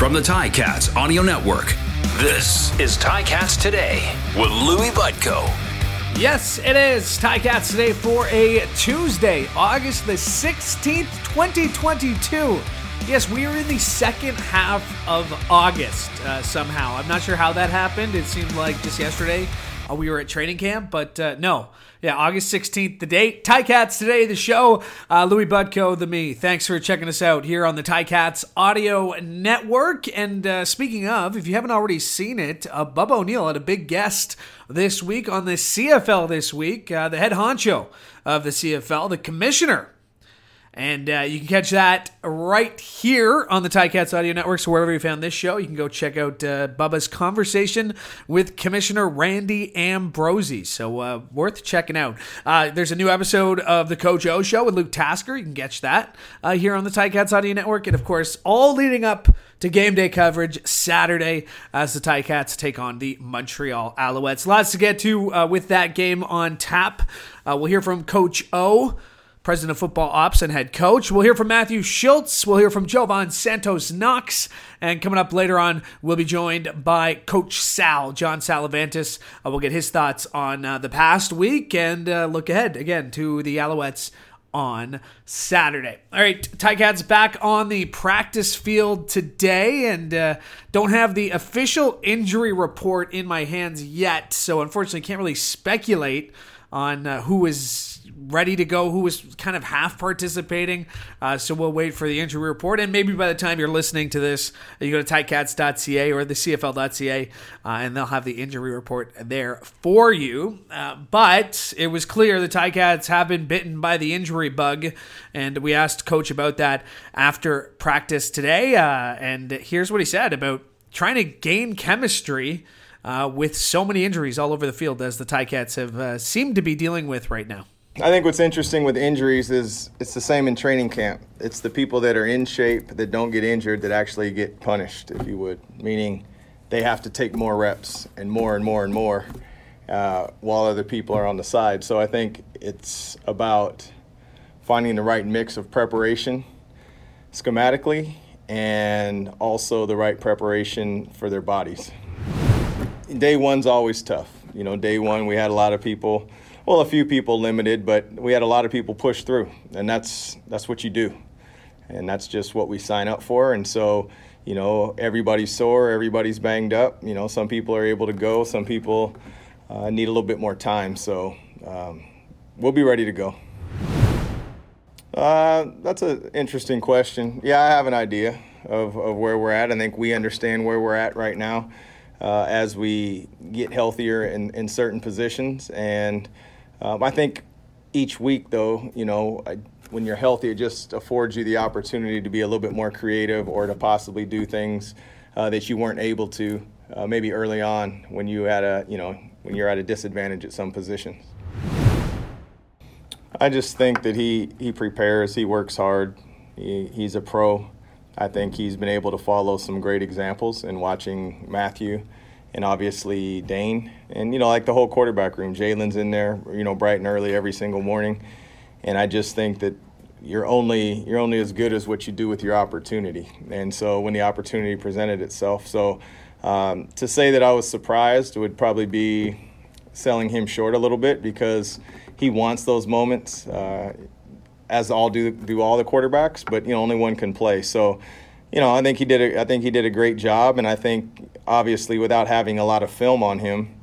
From the Ticats Audio Network, this is Ticats Today with Louis Butko. Yes, it is Ticats Today for a Tuesday, August the 16th, 2022. Yes, we are in the second half of August uh, somehow. I'm not sure how that happened. It seemed like just yesterday uh, we were at training camp, but uh, no. Yeah, August 16th, the date. Ticats today, the show. Uh, Louis Butko, the me. Thanks for checking us out here on the Ticats Audio Network. And uh, speaking of, if you haven't already seen it, uh, Bubba O'Neill had a big guest this week on the CFL this week. Uh, the head honcho of the CFL, the commissioner and uh, you can catch that right here on the Ticats Audio Network. So wherever you found this show, you can go check out uh, Bubba's conversation with Commissioner Randy Ambrosie. So uh, worth checking out. Uh, there's a new episode of the Coach O Show with Luke Tasker. You can catch that uh, here on the Ticats Audio Network. And of course, all leading up to game day coverage Saturday as the Ticats take on the Montreal Alouettes. Lots to get to uh, with that game on tap. we'll hear from Coach O president of football ops and head coach. We'll hear from Matthew Shiltz. We'll hear from Jovan Santos Knox. And coming up later on, we'll be joined by Coach Sal, John Salavantis. Uh, we'll get his thoughts on uh, the past week and uh, look ahead again to the Alouettes on Saturday. All right, Ticats back on the practice field today and uh, don't have the official injury report in my hands yet, so unfortunately can't really speculate on uh, who is ready to go, who was kind of half participating. Uh, so we'll wait for the injury report. And maybe by the time you're listening to this, you go to ticats.ca or the CFL.ca, uh, and they'll have the injury report there for you. Uh, but it was clear the Ticats have been bitten by the injury bug. And we asked Coach about that after practice today. Uh, and here's what he said about trying to gain chemistry. Uh, with so many injuries all over the field as the Ticats have uh, seemed to be dealing with right now. I think what's interesting with injuries is it's the same in training camp. It's the people that are in shape that don't get injured that actually get punished, if you would, meaning they have to take more reps and more and more and more uh, while other people are on the side. So I think it's about finding the right mix of preparation schematically and also the right preparation for their bodies. Day one's always tough. You know, day one we had a lot of people well, a few people limited, but we had a lot of people push through, and that's that's what you do, and that's just what we sign up for. And so, you know, everybody's sore, everybody's banged up. You know, some people are able to go, some people uh, need a little bit more time. So, um, we'll be ready to go. Uh, that's an interesting question. Yeah, I have an idea of, of where we're at. I think we understand where we're at right now uh, as we get healthier in, in certain positions. And um, I think each week, though, you know, I, when you're healthy, it just affords you the opportunity to be a little bit more creative or to possibly do things uh, that you weren't able to uh, maybe early on when you had a, you know, when you're at a disadvantage at some positions. I just think that he, he prepares, he works hard, he, he's a pro. I think he's been able to follow some great examples in watching Matthew and obviously Dane, and you know, like the whole quarterback room. Jalen's in there, you know, bright and early every single morning, and I just think that you're only you're only as good as what you do with your opportunity. And so when the opportunity presented itself, so um, to say that I was surprised would probably be selling him short a little bit because he wants those moments, uh, as all do do all the quarterbacks, but you know only one can play. So you know, I think he did. A, I think he did a great job, and I think obviously without having a lot of film on him,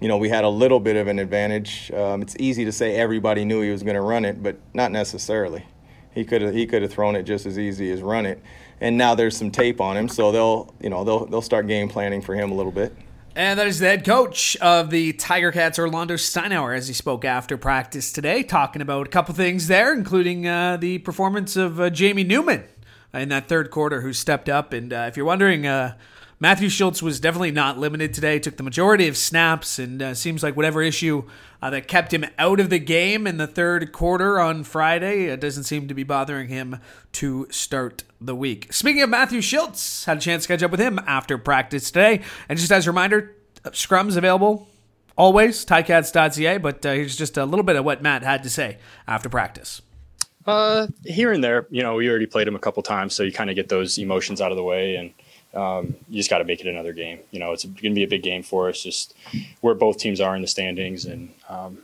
you know, we had a little bit of an advantage. Um, it's easy to say everybody knew he was going to run it, but not necessarily. He could have he could have thrown it just as easy as run it. And now there's some tape on him, so they'll you know they'll they'll start game planning for him a little bit. And that is the head coach of the Tiger Cats, Orlando Steinauer, as he spoke after practice today, talking about a couple things there, including uh, the performance of uh, Jamie Newman in that third quarter who stepped up. And uh, if you're wondering, uh, Matthew Shiltz was definitely not limited today. Took the majority of snaps, and uh, seems like whatever issue uh, that kept him out of the game in the third quarter on Friday it doesn't seem to be bothering him to start the week. Speaking of Matthew Shiltz, had a chance to catch up with him after practice today. And just as a reminder, scrums available always ticats.ca. But uh, here's just a little bit of what Matt had to say after practice. Uh, here and there, you know, we already played him a couple times, so you kind of get those emotions out of the way. And um, you just got to make it another game. You know, it's going to be a big game for us. Just where both teams are in the standings, and um,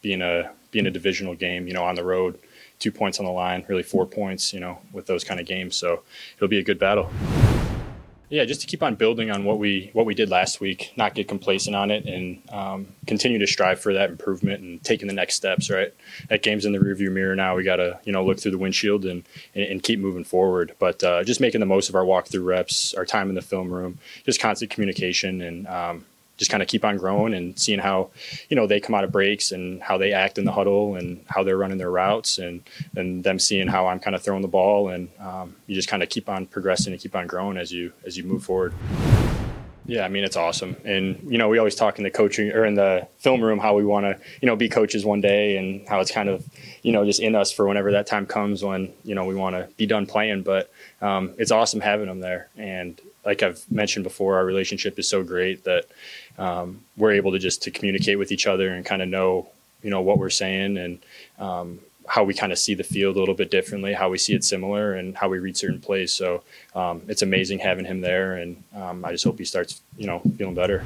being a being a divisional game, you know, on the road, two points on the line, really four points, you know, with those kind of games. So it'll be a good battle. Yeah, just to keep on building on what we what we did last week, not get complacent on it, and um, continue to strive for that improvement and taking the next steps. Right, that game's in the rearview mirror now. We got to you know look through the windshield and and, keep moving forward. But uh, just making the most of our walkthrough reps, our time in the film room, just constant communication, and um, just kind of keep on growing and seeing how you know they come out of breaks and how they act in the huddle and how they're running their routes and and them seeing how I'm kind of throwing the ball and um, you just kind of keep on progressing and keep on growing as you as you move forward. Yeah, I mean it's awesome, and you know we always talk in the coaching or in the film room how we want to you know be coaches one day, and how it's kind of you know just in us for whenever that time comes when you know we want to be done playing. But um, it's awesome having them there, and like I've mentioned before, our relationship is so great that um, we're able to just to communicate with each other and kind of know, you know, what we're saying and um, how we kind of see the field a little bit differently, how we see it similar, and how we read certain plays. So um, it's amazing having him there, and um, I just hope he starts, you know, feeling better.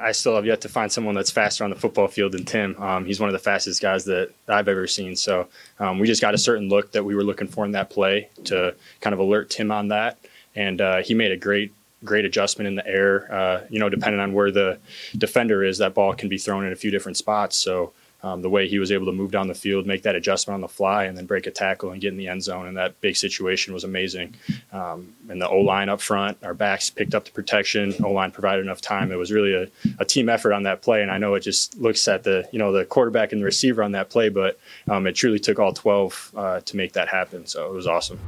I still have yet to find someone that's faster on the football field than Tim. Um, he's one of the fastest guys that I've ever seen. So um, we just got a certain look that we were looking for in that play to kind of alert Tim on that and uh, he made a great great adjustment in the air. Uh, you know, depending on where the defender is, that ball can be thrown in a few different spots. So um, the way he was able to move down the field, make that adjustment on the fly, and then break a tackle and get in the end zone in that big situation was amazing. Um, and the O line up front, our backs picked up the protection. O line provided enough time. It was really a, a, team effort on that play. And I know it just looks at the you know the quarterback and the receiver on that play, but um, it truly took all 12 uh, to make that happen. So it was awesome.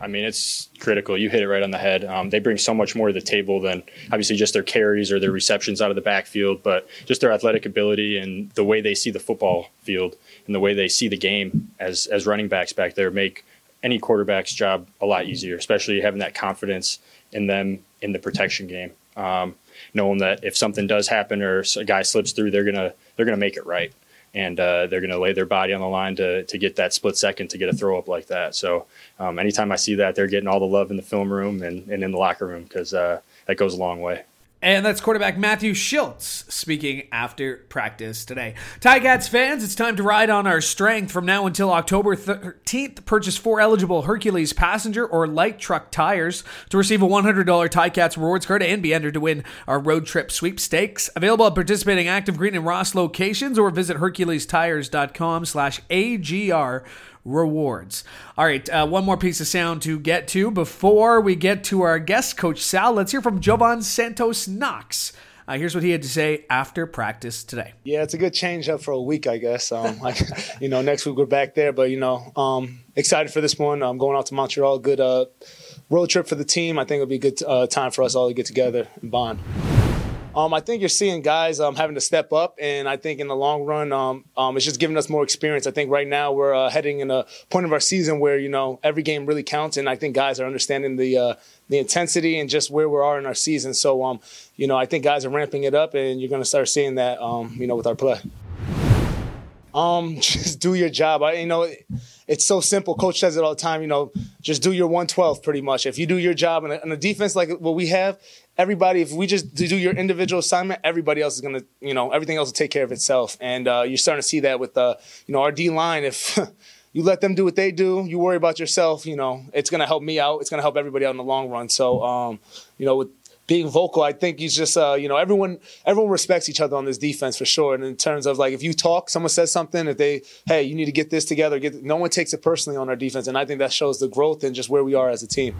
I mean, it's critical. You hit it right on the head. Um, they bring so much more to the table than obviously just their carries or their receptions out of the backfield, but just their athletic ability and the way they see the football field and the way they see the game as as running backs back there make any quarterback's job a lot easier, especially having that confidence in them in the protection game. Um, knowing that if something does happen or a guy slips through, they're gonna they're gonna make it right and uh, they're going to lay their body on the line to, to get that split second to get a throw up like that. So um, anytime I see that, they're getting all the love in the film room and, and in the locker room because uh, that goes a long way. And that's quarterback Matthew Shiltz speaking after practice today. Ticats fans, it's time to ride on our strength from now until October 13th. Purchase four eligible Hercules passenger or light truck tires to receive a $100 Ticats rewards card and be entered to win our road trip sweepstakes. Available at participating Active Green and Ross locations or visit herculestires.com slash AGR rewards. All right, uh, one more piece of sound to get to before we get to our guest coach Sal. Let's hear from Jovan Santos Knox. Uh, here's what he had to say after practice today. Yeah, it's a good change up for a week, I guess. Um, like, you know, next week we're back there, but you know, um, excited for this one. I'm going out to Montreal. Good uh, road trip for the team. I think it'll be a good uh, time for us all to get together and bond. Um, I think you're seeing guys um, having to step up, and I think in the long run, um, um it's just giving us more experience. I think right now we're uh, heading in a point of our season where you know every game really counts, and I think guys are understanding the uh, the intensity and just where we are in our season. So, um, you know, I think guys are ramping it up, and you're going to start seeing that, um, you know, with our play. Um, just do your job. I, you know, it's so simple. Coach says it all the time. You know, just do your 112 pretty much. If you do your job and a, and a defense like what we have, everybody, if we just do your individual assignment, everybody else is gonna, you know, everything else will take care of itself. And uh, you're starting to see that with, uh, you know, our D line. If you let them do what they do, you worry about yourself. You know, it's gonna help me out. It's gonna help everybody out in the long run. So, um, you know, with being vocal, I think he's just, uh, you know, everyone everyone respects each other on this defense for sure. And in terms of like, if you talk, someone says something, if they, hey, you need to get this together, get no one takes it personally on our defense, and I think that shows the growth and just where we are as a team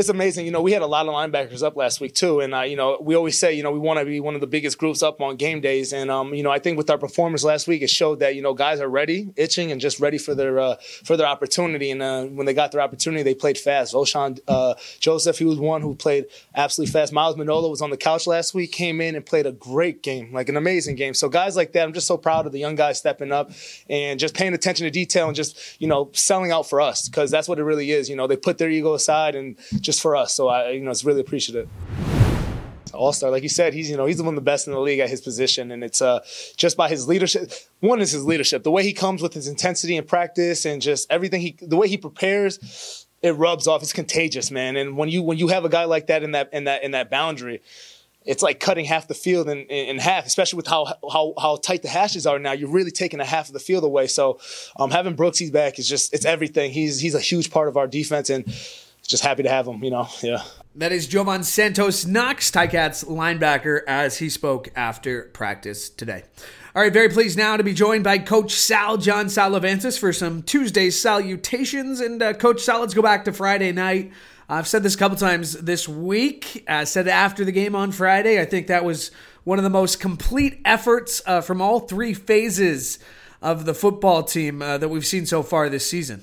it's amazing. You know, we had a lot of linebackers up last week too, and uh, you know, we always say, you know, we want to be one of the biggest groups up on game days, and um, you know, I think with our performance last week, it showed that you know guys are ready, itching, and just ready for their uh, for their opportunity. And uh, when they got their opportunity, they played fast. Oshawn uh, Joseph, he was one who played absolutely fast. Miles Manola was on the couch last week, came in and played a great game, like an amazing game. So guys like that, I'm just so proud of the young guys stepping up and just paying attention to detail and just you know selling out for us because that's what it really is. You know, they put their ego aside and just for us. So I, you know, it's really appreciative. All star, like you said, he's you know he's one of the best in the league at his position, and it's uh just by his leadership. One is his leadership, the way he comes with his intensity and practice, and just everything he, the way he prepares it rubs off. It's contagious, man. And when you when you have a guy like that in that in that in that boundary, it's like cutting half the field in, in, in, half, especially with how, how how tight the hashes are now. You're really taking a half of the field away. So um, having Brooksy back is just it's everything. He's he's a huge part of our defense, and just happy to have him. You know, yeah. That is Jovan Santos Knox, Ticats linebacker, as he spoke after practice today. All right, very pleased now to be joined by Coach Sal, John Salavantis, for some Tuesday salutations. And uh, Coach Sal, let's go back to Friday night. I've said this a couple times this week. I said after the game on Friday, I think that was one of the most complete efforts uh, from all three phases of the football team uh, that we've seen so far this season.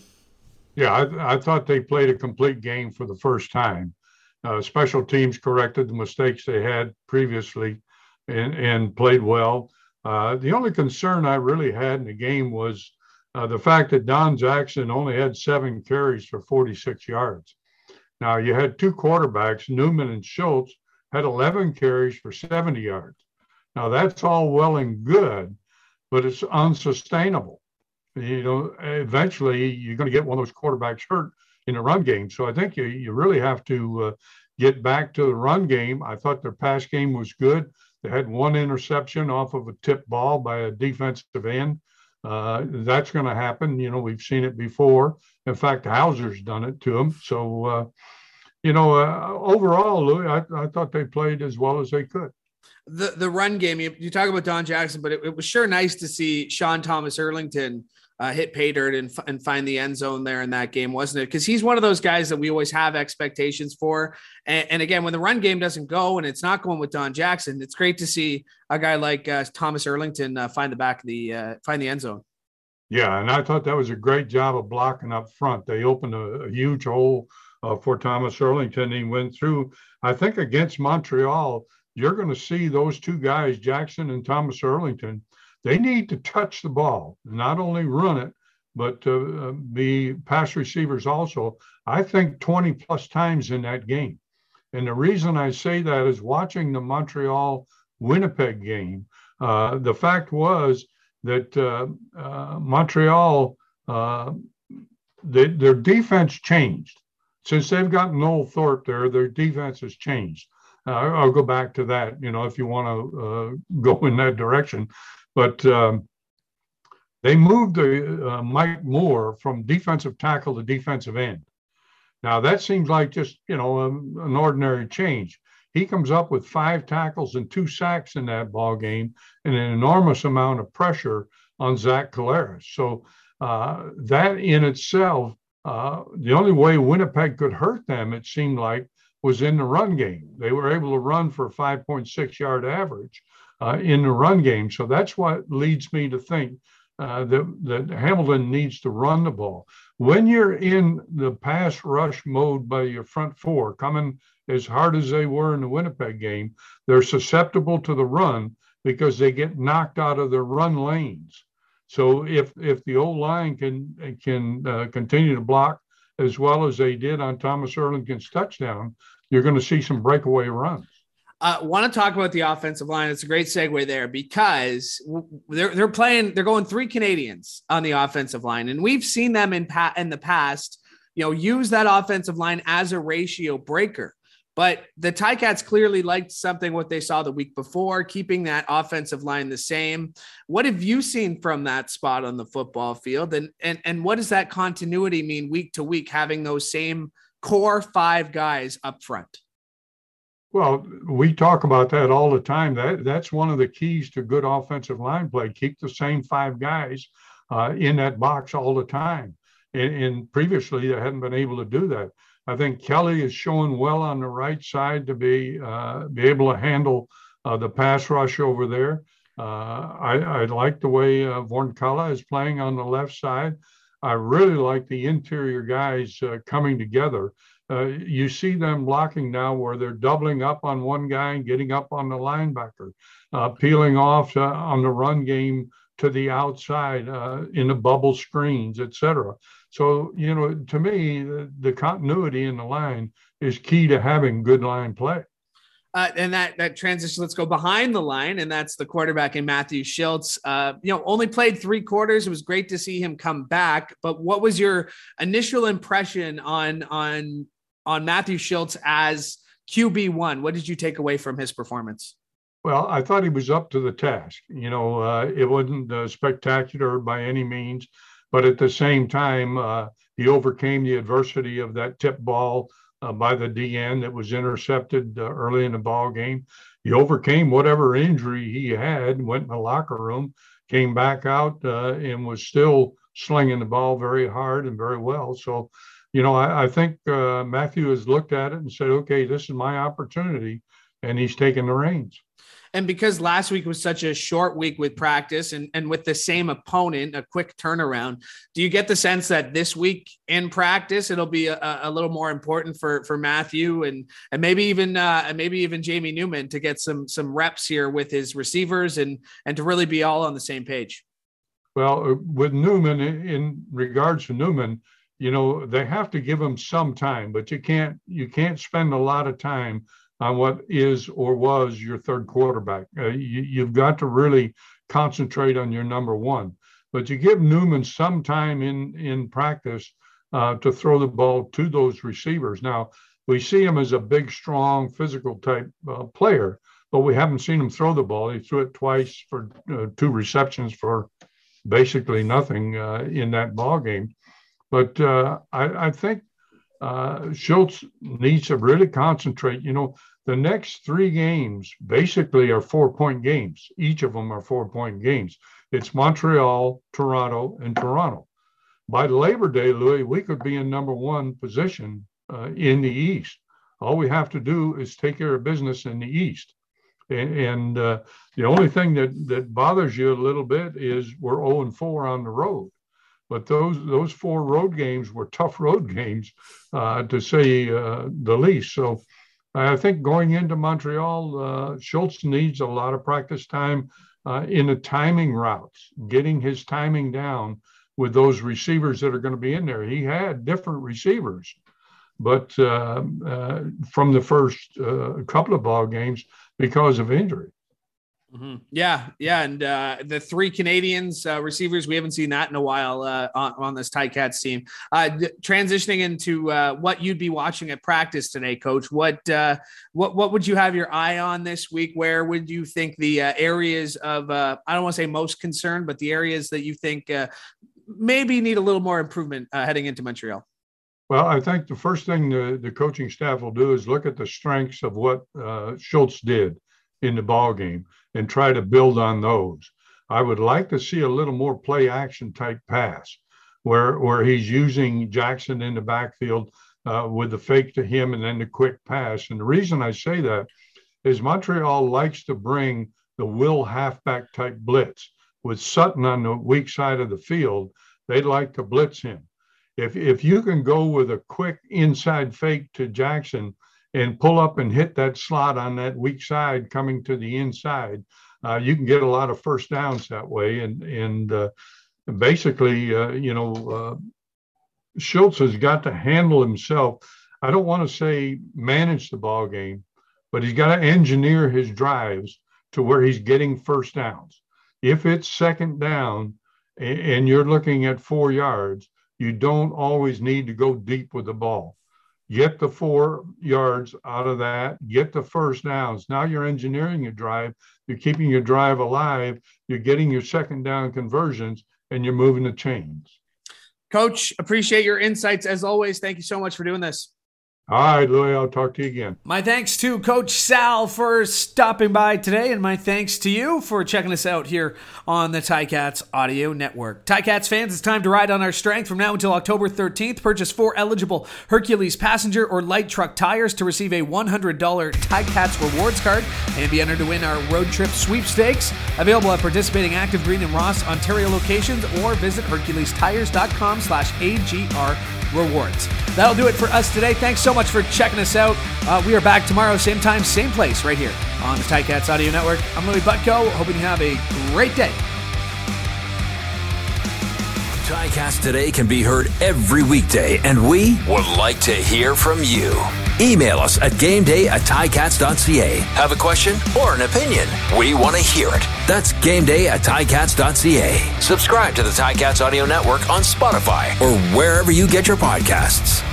Yeah, I, I, thought they played a complete game for the first time. Uh, special teams corrected the mistakes they had previously and, and played well. Uh, the only concern I really had in the game was uh, the fact that Don Jackson only had seven carries for 46 yards. Now, you had two quarterbacks, Newman and Shiltz, had 11 carries for 70 yards. Now, that's all well and good, but it's unsustainable. You know, eventually you're going to get one of those quarterbacks hurt in a run game. So I think you, you really have to uh, get back to the run game. I thought their pass game was good. They had one interception off of a tip ball by a defensive end. Uh, that's going to happen. You know, we've seen it before. In fact, Hauser's done it to them. So, uh, you know, uh, overall, Louis, I, I, thought they played as well as they could. The the run game, you, you talk about Don Jackson, but it, it was sure nice to see Sean Thomas Erlington uh, hit pay dirt and, and find the end zone there in that game, wasn't it? Because he's one of those guys that we always have expectations for. And, and, again, when the run game doesn't go and it's not going with Don Jackson, it's great to see a guy like uh, Thomas Erlington uh, find the back of the uh, find the end zone. Yeah, and I thought that was a great job of blocking up front. They opened a, a huge hole uh, for Thomas Erlington. He went through. I think against Montreal, you're going to see those two guys, Jackson and Thomas Erlington they need to touch the ball, not only run it, but uh, be pass receivers also. I think 20 plus times in that game. And the reason I say that is watching the Montreal Winnipeg game. Uh, the fact was that uh, uh Montreal, uh, they, their defense changed. Since they've got Noel Thorpe there, their defense has changed. Uh, I'll go back to that, you know, if you want to go in that direction. But um, they moved uh, Mike Moore from defensive tackle to defensive end. Now that seems like just you know um, an ordinary change. He comes up with five tackles and two sacks in that ball game, and an enormous amount of pressure on Zach Collaros. So uh, that in itself, uh, the only way Winnipeg could hurt them, it seemed like, was in the run game. They were able to run for a 5.6 yard average, uh, in the run game. So that's what leads me to think uh, that, that Hamilton needs to run the ball. When you're in the pass rush mode by your front four, coming as hard as they were in the Winnipeg game, they're susceptible to the run because they get knocked out of their run lanes. So if if the old line can can uh, continue to block as well as they did on Thomas Erlington's touchdown, you're going to see some breakaway runs. Uh, want to talk about the offensive line. It's a great segue there because they're they're playing. They're going three Canadians on the offensive line, and we've seen them in pa- in the past. You know, use that offensive line as a ratio breaker. But the Ticats clearly liked something what they saw the week before, keeping that offensive line the same. What have you seen from that spot on the football field, and and and what does that continuity mean week to week, having those same core five guys up front? Well, we talk about that all the time. That that's one of the keys to good offensive line play. Keep the same five guys uh, in that box all the time. And, and, previously, they hadn't been able to do that. I think Kelly is showing well on the right side to be uh, be able to handle uh, the pass rush over there. Uh, I, I, like the way uh, Vornkala is playing on the left side. I really like the interior guys uh, coming together uh, you see them blocking now where they're doubling up on one guy and getting up on the linebacker, uh, peeling off on the run game to the outside in the bubble screens, etc. So, you know, to me, the, the, continuity in the line is key to having good line play. Uh, and that that transition, let's go behind the line, and that's the quarterback in Matthew Shiltz. Uh, you know, only played three quarters. It was great to see him come back. But what was your initial impression on on on Matthew Shiltz as QB one? What did you take away from his performance? Well, I thought he was up to the task. You know, uh, it wasn't uh, spectacular by any means, but at the same time, uh, he overcame the adversity of that tip ball uh, by the DN that was intercepted uh, early in the ball game. He overcame whatever injury he had, went in the locker room, came back out, uh, and was still slinging the ball very hard and very well. So, you know, I, I think uh, Matthew has looked at it and said, okay, this is my opportunity, and he's taken the reins. And because last week was such a short week with practice and, and with the same opponent, a quick turnaround, do you get the sense that this week in practice it'll be a, a little more important for for Matthew and and maybe even uh, maybe even Jamie Newman to get some some reps here with his receivers and and to really be all on the same page? Well, uh, with Newman, in regards to Newman, you know they have to give him some time, but you can't you can't spend a lot of time on what is or was your third quarterback. Uh, you, have got to really concentrate on your number one. But you give Newman some time in in practice uh, to throw the ball to those receivers. Now we see him as a big, strong, physical type uh, player, but we haven't seen him throw the ball. He threw it twice for uh, two receptions for basically nothing uh, in that ball game. But uh, I, I think uh, Shiltz needs to really concentrate. You know, the next three games basically are four point games. Each of them are four point games. It's Montreal, Toronto, and Toronto. By Labor Day, Louis, we could be in number one position uh, in the East. All we have to do is take care of business in the East. And, and uh, the only thing that, that bothers you a little bit is we're 0 and 4 on the road. But those those four road games were tough road games, uh, to say uh, the least. So I think going into Montreal, uh, Shiltz needs a lot of practice time uh, in the timing routes, getting his timing down with those receivers that are going to be in there. He had different receivers, but uh, uh, from the first couple of ball games because of injury. Mm-hmm. Yeah, yeah, and uh, the three Canadians uh, receivers we haven't seen that in a while uh, on, on, this Ticats team. Uh, transitioning into uh, what you'd be watching at practice today, Coach. What uh, what what would you have your eye on this week? Where would you think the areas of I don't want to say most concerned, but the areas that you think maybe need a little more improvement heading into Montreal? Well, I think the first thing the, the coaching staff will do is look at the strengths of what Shiltz did in the ball game and try to build on those. I would like to see a little more play action type pass where where he's using Jackson in the backfield uh, with the fake to him and then the quick pass. And the reason I say that is Montreal likes to bring the will halfback type blitz with Sutton on the weak side of the field. They'd like to blitz him. If if you can go with a quick inside fake to Jackson and pull up and hit that slot on that weak side coming to the inside, uh, you can get a lot of first downs that way. And and uh, basically, uh, you know, uh, Shiltz has got to handle himself. I don't want to say manage the ball game, but he's got to engineer his drives to where he's getting first downs. If it's second down and you're looking at four yards, you don't always need to go deep with the ball get the four yards out of that, get the first downs. Now you're engineering your drive, you're keeping your drive alive, you're getting your second down conversions, and you're moving the chains. Coach, appreciate your insights as always. Thank you so much for doing this. All right, Louis, I'll talk to you again. My thanks to Coach Sal for stopping by today, and my thanks to you for checking us out here on the Ticats Audio Network. Ticats fans, it's time to ride on our strength from now until October 13th. Purchase four eligible Hercules passenger or light truck tires to receive a $100 Ticats rewards card and be entered to win our road trip sweepstakes. Available at participating Active Green and Ross, Ontario locations, or visit HerculesTires.com slash AGR rewards. That'll do it for us today. Thanks so much for checking us out. Uh, we are back tomorrow, same time, same place, right here on the Ticats Audio Network. I'm Louis Butko. Hoping you have a great day. Ticats Today can be heard every weekday, and we would like to hear from you. Email us at gameday at ticats.ca. Have a question or an opinion? We want to hear it. That's gameday at ticats.ca. Subscribe to the Ticats Audio Network on Spotify or wherever you get your podcasts.